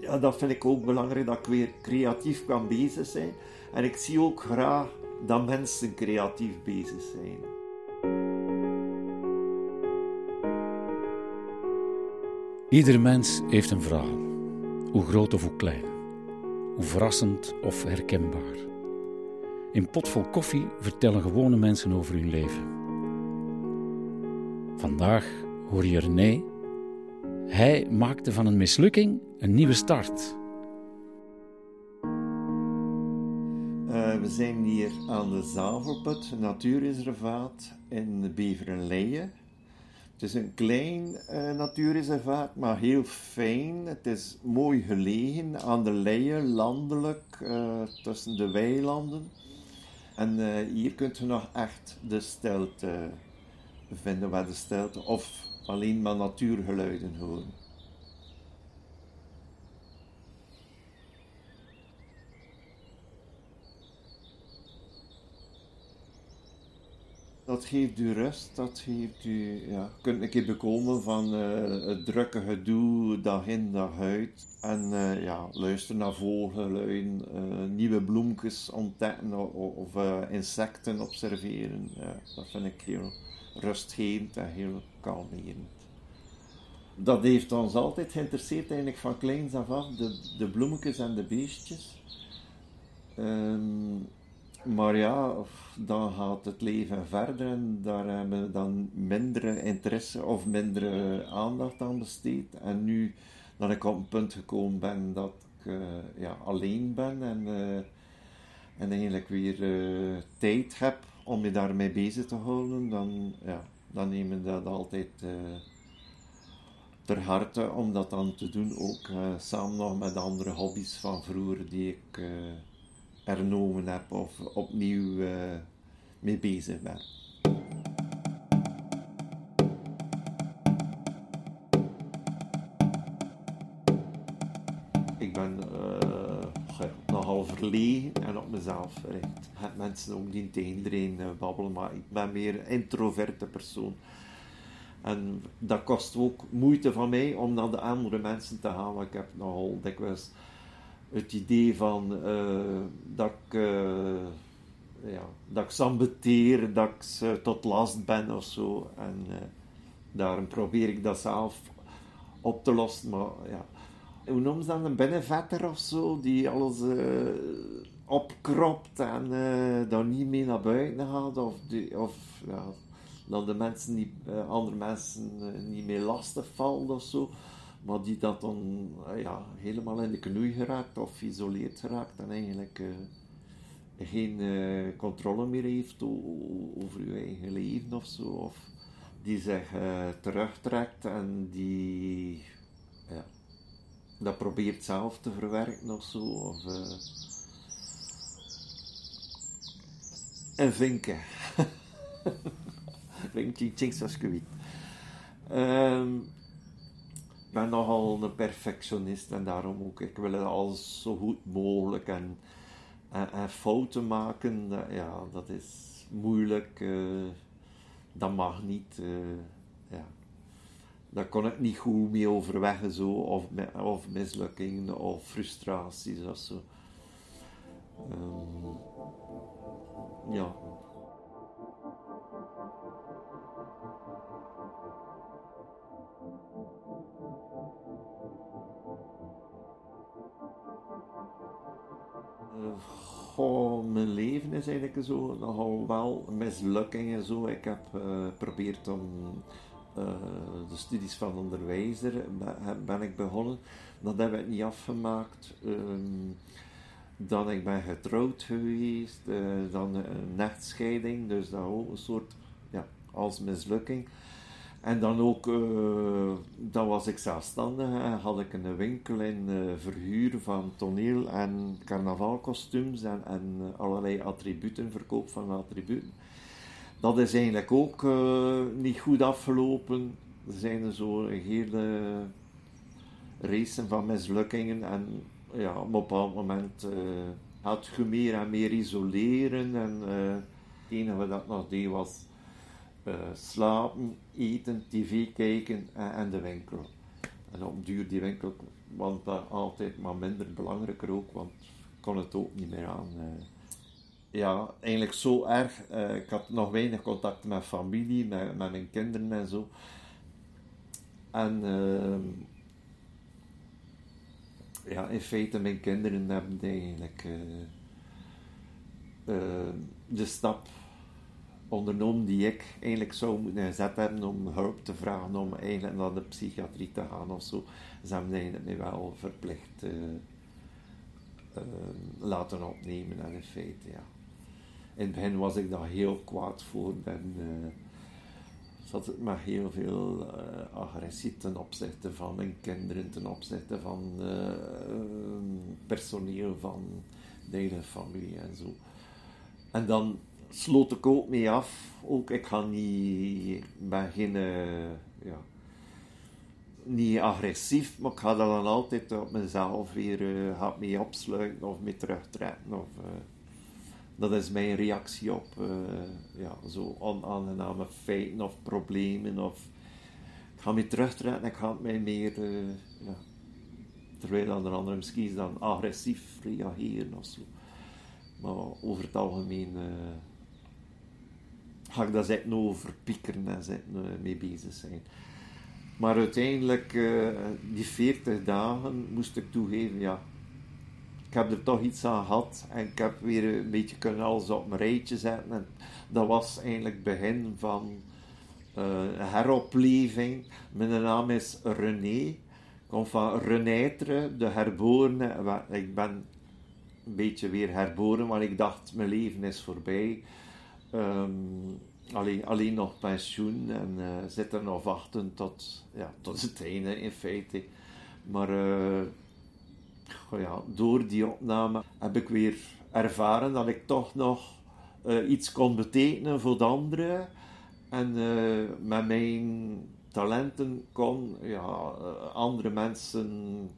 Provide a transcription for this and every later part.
Ja, dat vind ik ook belangrijk, dat ik weer creatief kan bezig zijn. En ik zie ook graag dat mensen creatief bezig zijn. Ieder mens heeft een verhaal, hoe groot of hoe klein, hoe verrassend of herkenbaar. In Potvol Koffie vertellen gewone mensen over hun leven. Vandaag hoor je René. Hij maakte van een mislukking een nieuwe start. Uh, we zijn hier aan de Zavelput, natuurreservaat in Beverenleien. Het is een klein uh, natuurreservaat, maar heel fijn. Het is mooi gelegen aan de leien, landelijk, uh, tussen de weilanden. En hier kunt u nog echt de stilte vinden waar de stilte, of alleen maar natuurgeluiden horen. Dat geeft u rust, dat geeft u, ja, kunt een keer bekomen van uh, het drukke gedoe dag in dag uit. En uh, ja, luisteren naar vogelgeluiden, uh, nieuwe bloemjes ontdekken of, insecten observeren. Dat vind ik heel rustgevend en heel kalmerend. Dat heeft ons altijd geïnteresseerd, eigenlijk van kleins af af, de, de bloemetjes en de beestjes. Um, maar ja, dan gaat het leven verder en daar hebben we dan minder interesse of minder aandacht aan besteed. En nu dat ik op een punt gekomen ben dat ik uh, ja, alleen ben en, uh, en eigenlijk weer uh, tijd heb om je daarmee bezig te houden, dan, ja, dan nemen dat altijd ter harte om dat dan te doen. Ook samen nog met andere hobby's van vroeger die ik hernomen heb of opnieuw uh, mee bezig ben. Ik ben nogal verlegen en op mezelf gericht. Mensen ook die tegen iedereen uh, babbelen, maar ik ben meer een introverte persoon. En dat kost ook moeite van mij om naar de andere mensen te gaan, want ik heb nogal dikwijls het idee van uh, dat ik, uh, ja, dat ik sambeteer, dat ik ze tot last ben of zo. En uh, daarom probeer ik dat zelf op te lossen. Maar ja, hoe noemen ze dan? Een binnenvetter of zo, die alles opkropt en daar niet mee naar buiten gaat. Of, die, of dat de mensen niet, andere mensen niet meer lastig valt of zo maar die dat dan eh, ja, helemaal in de knoei geraakt of isoleerd geraakt en eigenlijk uh, geen uh, controle meer heeft over je eigen leven of zo. Of die zich uh, terugtrekt en die ja, dat probeert zelf te verwerken of zo. Of, en vinken. Vinkje, tjinks als je weet ben nogal een perfectionist en daarom ook, ik wil alles zo goed mogelijk en, en, fouten maken, dat, ja, dat is moeilijk, uh, dat mag niet, uh, ja. Daar kon ik niet goed mee overweg, zo, of, of mislukkingen of frustraties of zo. Um, ja. goh, mijn leven is eigenlijk zo nogal wel mislukkingen. Zo. Ik heb geprobeerd om uh, de studies van onderwijzer ben ik begonnen. Dat heb ik niet afgemaakt. Um, dan ik ben getrouwd geweest, uh, dan een nechtscheiding, dus dat ook een soort ja, als mislukking. En dan ook, uh, dan was ik zelfstandig, hè, had ik een winkel in verhuur van toneel- en carnavalkostuums en, en allerlei attributen, verkoop van attributen. Dat is eigenlijk ook niet goed afgelopen. Er zijn zo een hele race van mislukkingen en ja, op een bepaald moment had je meer en meer isoleren en het enige wat dat nog deed was uh, slapen, eten, tv kijken en, en, de winkel. En op duur die winkel, want dat altijd maar minder belangrijker ook, want ik kon het ook niet meer aan. Ja, eigenlijk zo erg. eh, ik had nog weinig contact met familie, met, met mijn kinderen en zo. En ehm, ja, in feite, mijn kinderen hebben eigenlijk eh, eh, de stap ondernomen die ik eigenlijk zou moeten gezet hebben om hulp te vragen om eigenlijk naar de psychiatrie te gaan of zo. Ze hebben eigenlijk mij wel verplicht laten opnemen en in feite, ja. In het begin was ik daar heel kwaad voor en eh, zat het met heel veel eh, agressie ten opzichte van mijn kinderen, ten opzichte van eh, personeel van de hele familie en zo. En dan sloot ik ook mee af. Ook ik ga niet, eh, ja, niet agressief, maar ik ga dat dan altijd op mezelf weer ga mee opsluiten of mee terugtrekken. Of, dat is mijn reactie op eh, ja, zo onaangename feiten of problemen. Of, ik ga me terugtrekken, ik ga mij meer, eh, ja, terwijl aan de andere misschien dan agressief reageren of zo. Maar over het algemeen eh, ga ik daar zitten over piekeren en zitten mee bezig zijn. Maar uiteindelijk, die 40 dagen, moest ik toegeven, ja, ik heb er toch iets aan gehad en ik heb weer een beetje kunnen alles op mijn rijtje zetten. En dat was eigenlijk het begin van een heropleving. Mijn naam is René. Ik kom van Renaitre, de herborene. Wa- Ik ben een beetje weer herboren, maar ik dacht, mijn leven is voorbij. Ehm, alleen, alleen nog pensioen en eh, zit er nog wachten tot, ja, tot het einde in feite. Maar eh, ja, door die opname heb ik weer ervaren dat ik toch nog eh, iets kon betekenen voor de anderen. En eh, met mijn talenten kon ja, eh, andere mensen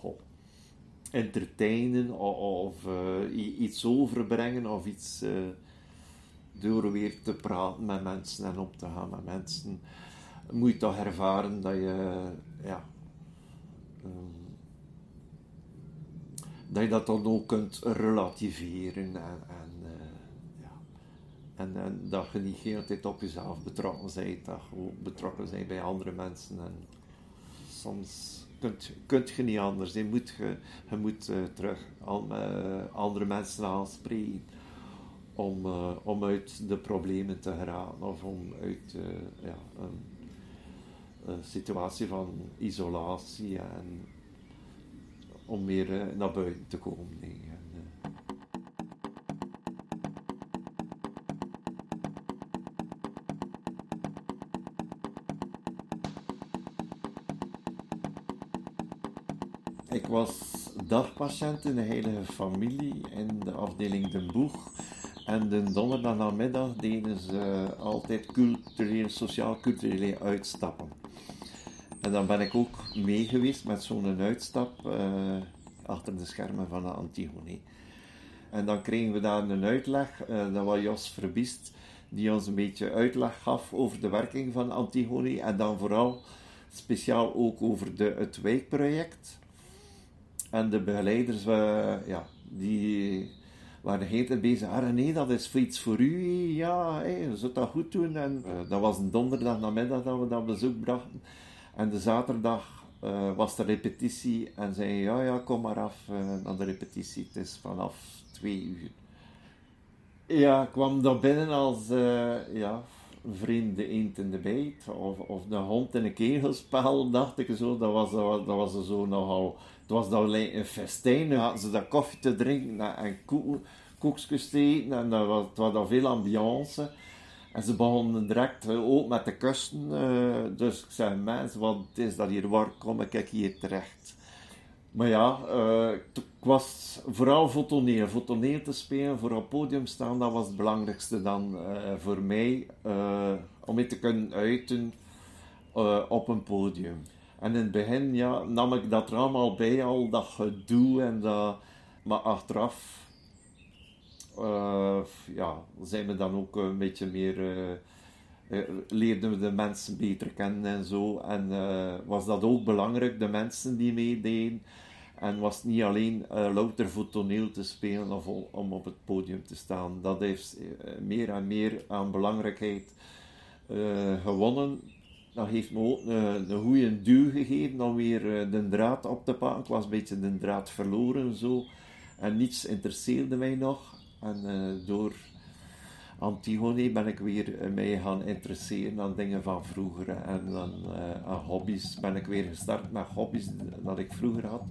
goh, entertainen of, iets overbrengen of iets door weer te praten met mensen en op te gaan met mensen. Moet je toch ervaren dat je ja, ehm, dat je dat dan ook kunt relativeren en, en, eh, ja. en, en dat je niet hele tijd op jezelf betrokken bent, dat je ook betrokken bent bij andere mensen. En soms kunt, je niet anders, je moet, je, moet eh, terug al, eh, andere mensen aanspreken om, om uit de problemen te geraken of om uit ja, een, een situatie van isolatie en om weer eh, naar buiten te komen. En, eh, Ik was dagpatiënt in de Heilige Familie in de afdeling Den Boeg. En de donderdag namiddag deden ze altijd culturele, sociaal-culturele uitstappen. En dan ben ik ook mee geweest met zo'n uitstap eh, achter de schermen van Antigone. En dan kregen we daar een uitleg, eh, dat was Jos Verbiest, die ons een beetje uitleg gaf over de werking van Antigone. En dan vooral speciaal ook over de, het wijkproject. En de begeleiders, eh, ja, die waren tijd bezig. Ah, nee, dat is iets voor u. Ja, hey, je zult dat goed doen. En dat was een donderdag namiddag dat we dat bezoek brachten. En de zaterdag eh, was de repetitie en zei ja, ja, kom maar af naar de repetitie. Het is vanaf twee uur. Ja, ik kwam daar binnen als eh, ja, vreemde eend in de bijt. Of, of de hond in een kegelspel, dacht ik zo. Dat was, dat was, dat zo nogal... Het was dan een festijn. Dan hadden ze daar koffie te drinken en koek, koekjes te eten. En dat was, het was dan veel ambiance. En ze begonnen direct ook met de kusten. eh, dus ik zei, mensen, wat is dat hier? Waar kom ik hier terecht? Maar ja, eh, ik was vooral voor toneel. Voor toneel te spelen, voor op het podium staan, dat was het belangrijkste dan eh, voor mij. om me te kunnen uiten op een podium. En in het begin ja, nam ik dat er allemaal bij, al dat gedoe en dat... Maar achteraf eh, ja, zijn we dan ook een beetje meer... eh, leerden we de mensen beter kennen en zo. En was dat ook belangrijk, de mensen die meededen. En was het niet alleen uh, louter voor toneel te spelen of om op het podium te staan. Dat heeft meer en meer aan belangrijkheid gewonnen dat heeft me ook een, goede duw gegeven om weer de draad op te pakken. Ik was een beetje de draad verloren zo. En niets interesseerde mij nog. En uh, door Antigone ben ik weer uh, mij gaan interesseren aan dingen van vroeger. En dan, aan hobby's ben ik weer gestart met hobby's dat ik vroeger had.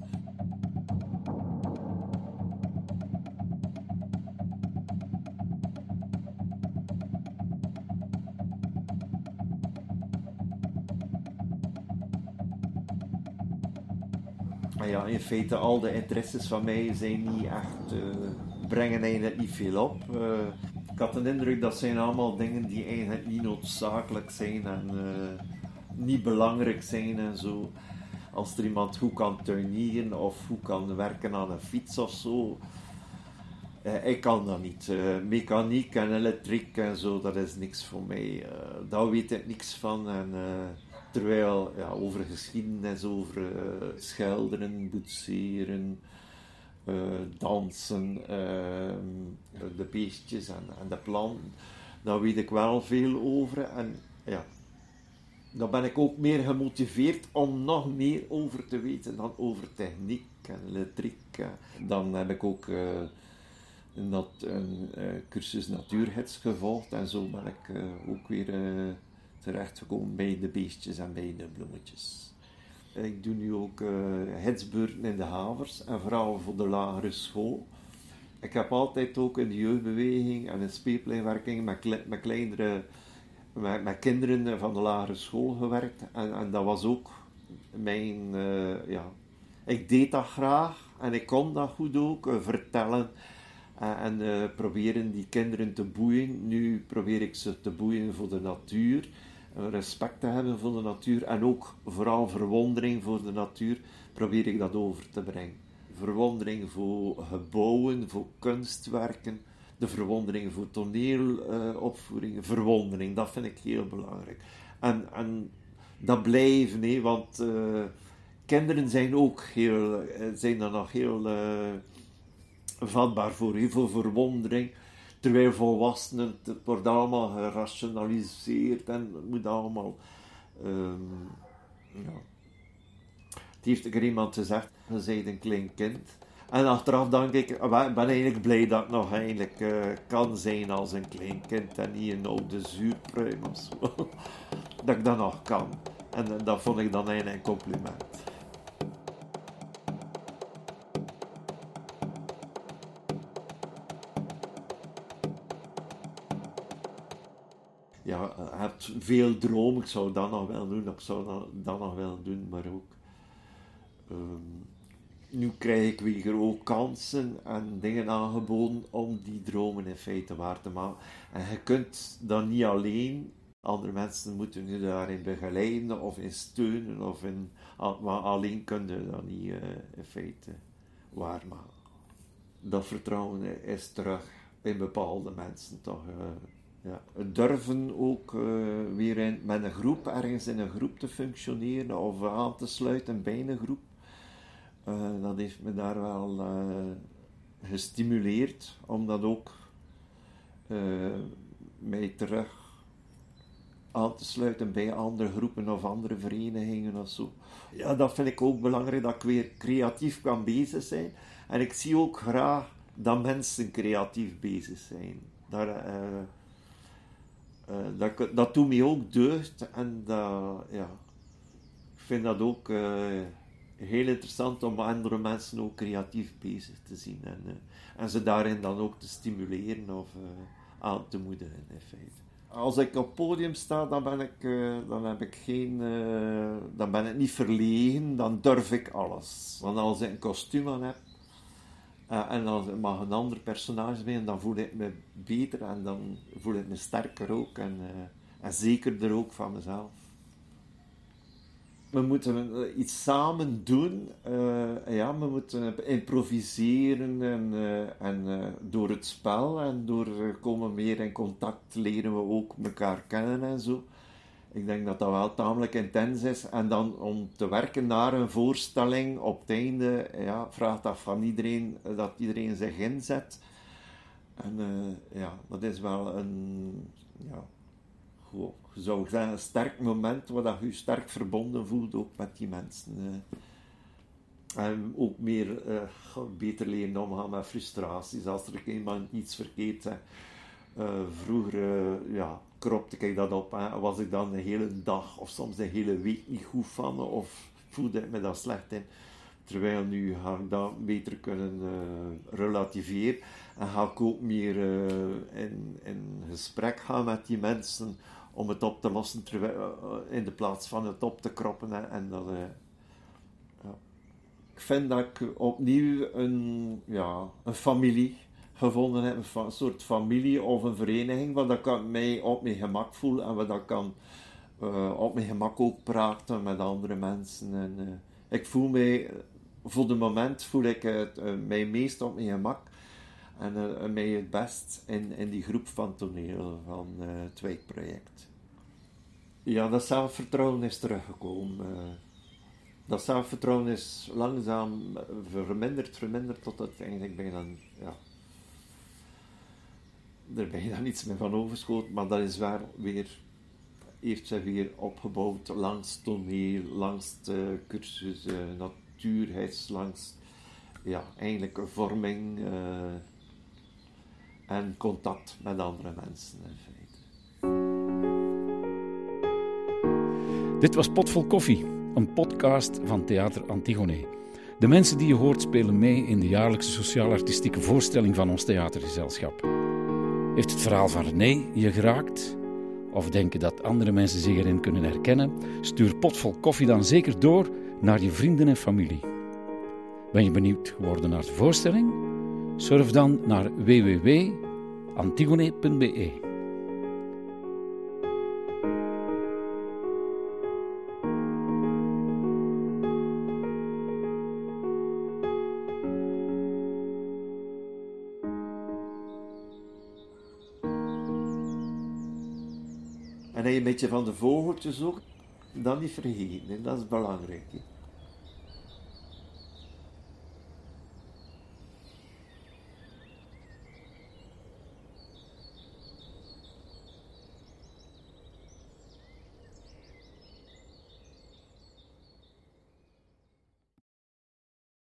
Maar ja, in feite, al de interesses van mij zijn niet echt, brengen eigenlijk niet veel op. Uh, ik had de indruk dat zijn allemaal dingen die eigenlijk niet noodzakelijk zijn en uh, niet belangrijk zijn en zo. Als er iemand goed kan tuinieren of goed kan werken aan een fiets of zo. ik kan dat niet. mechaniek en elektriek en zo, dat is niks voor mij. daar weet ik niks van. En, Terwijl ja, over geschiedenis, over uh, schilderen, boetseren, uh, dansen, uh, de beestjes en, en, de planten, daar weet ik wel veel over. En ja, dan ben ik ook meer gemotiveerd om nog meer over te weten dan over techniek en elektriek. Dan heb ik ook een, een cursus natuurhets gevolgd en zo ben ik ook weer terechtgekomen bij de beestjes en bij de bloemetjes. Ik doe nu ook uh, hitsbeurten in de havers en vooral voor de lagere school. Ik heb altijd ook in de jeugdbeweging en in speelpleinwerking met, met kleinere met, met, kinderen van de lagere school gewerkt. En, en dat was ook mijn, uh, ja, ik deed dat graag en ik kon dat goed ook, uh, vertellen en proberen die kinderen te boeien. Nu probeer ik ze te boeien voor de natuur respect te hebben voor de natuur en ook vooral verwondering voor de natuur, probeer ik dat over te brengen. Verwondering voor gebouwen, voor kunstwerken, de verwondering voor toneelopvoeringen, verwondering, dat vind ik heel belangrijk. En, en dat blijven, nee, want uh, kinderen zijn ook heel, eh, zijn dan nog heel uh, vatbaar voor heel veel verwondering. Terwijl volwassenen, het wordt allemaal gerationaliseerd en het moet allemaal. Um, ja. Het heeft er iemand gezegd: je bent een klein kind. En achteraf denk ik, ik ben eigenlijk blij dat ik nog eigenlijk uh, kan zijn als een klein kind en niet een oude zuurpruim of zo. dat ik dat nog kan. En uh, dat vond ik dan eigenlijk een compliment. Veel dromen. Ik zou dat nog wel doen, ik zou dat, nog wel doen, maar ook. Um, nu krijg ik weer ook kansen en dingen aangeboden om die dromen in feite waar te maken. En je kunt dat niet alleen. Andere mensen moeten je daarin begeleiden of in steunen, of in, maar alleen kun je dat niet uh, in feite waarmaken. Dat vertrouwen is terug bij bepaalde mensen toch. Uh, ja, durven ook uh, weer in, met een groep, ergens in een groep te functioneren of aan te sluiten bij een groep. Uh, dat heeft me daar wel uh, gestimuleerd om dat ook mij terug aan te sluiten bij andere groepen of andere verenigingen of zo. Ja, dat vind ik ook belangrijk, dat ik weer creatief kan bezig zijn. En ik zie ook graag dat mensen creatief bezig zijn. Daar, uh, dat, dat doet mij ook deugd en dat, ja, ik vind dat ook uh, heel interessant om andere mensen ook creatief bezig te zien en, uh, en ze daarin dan ook te stimuleren of aan te moedigen in feite. Als ik op podium sta, dan ben ik, dan heb ik geen, dan ben ik niet verlegen, dan durf ik alles. Want als ik een kostuum aan heb, uh, en dan mag een ander personage en dan voel ik me beter en dan voel ik me sterker ook en, uh, en zekerder ook van mezelf. we moeten eh, iets samen doen. Uh, ja, we moeten improviseren en, en door het spel en door komen meer in contact leren we ook elkaar kennen en zo. Ik denk dat dat wel tamelijk intens is. En dan om te werken naar een voorstelling op het einde, ja, vraagt dat van iedereen dat iedereen zich inzet. En ja, dat is wel een, ja, hoe, zou ik zeggen, een sterk moment waar dat je je sterk verbonden voelt ook met die mensen. Eh. En ook meer, beter leren omgaan met frustraties. Als er iemand iets verkeerd zegt. Vroeger ja, kropte ik dat op. Hè. Was ik dan een hele dag of soms een hele week niet goed van of voelde ik me daar slecht in. Terwijl nu ga ik dat beter kunnen relativeren en ga ik ook meer in, in gesprek gaan met die mensen om het op te lossen terwijl, in de plaats van het op te kroppen. En dat, ja. Ik vind dat ik opnieuw een, ja, een familie gevonden heb, een soort familie of een vereniging, waar ik mij op mijn gemak voel en waar ik kan uh, op mijn gemak ook praten met andere mensen. En, uh, ik voel mij, voor de moment voel ik het, mij meest op mijn gemak en mij het best in, in die groep van toneel van het wijkproject. Ja, dat zelfvertrouwen is teruggekomen. Dat zelfvertrouwen is langzaam verminderd, verminderd, tot het eigenlijk bijna, ja, er bijna niets meer van overschoot, maar dat is waar weer, heeft zich weer opgebouwd langs toneel, langs de cursus uh, natuurheids, langs ja, eigenlijk vorming uh, en contact met andere mensen in feite. Dit was Potvol Koffie, een podcast van Theater Antigone. De mensen die je hoort spelen mee in de jaarlijkse sociaal-artistieke voorstelling van ons theatergezelschap. Heeft het verhaal van René je geraakt? Of denken dat andere mensen zich erin kunnen herkennen? Stuur Potvol Koffie dan zeker door naar je vrienden en familie. Ben je benieuwd geworden naar de voorstelling? Surf dan naar www.antigone.be. een beetje van de vogeltjes ook, dan niet vergeten. Dat is belangrijk.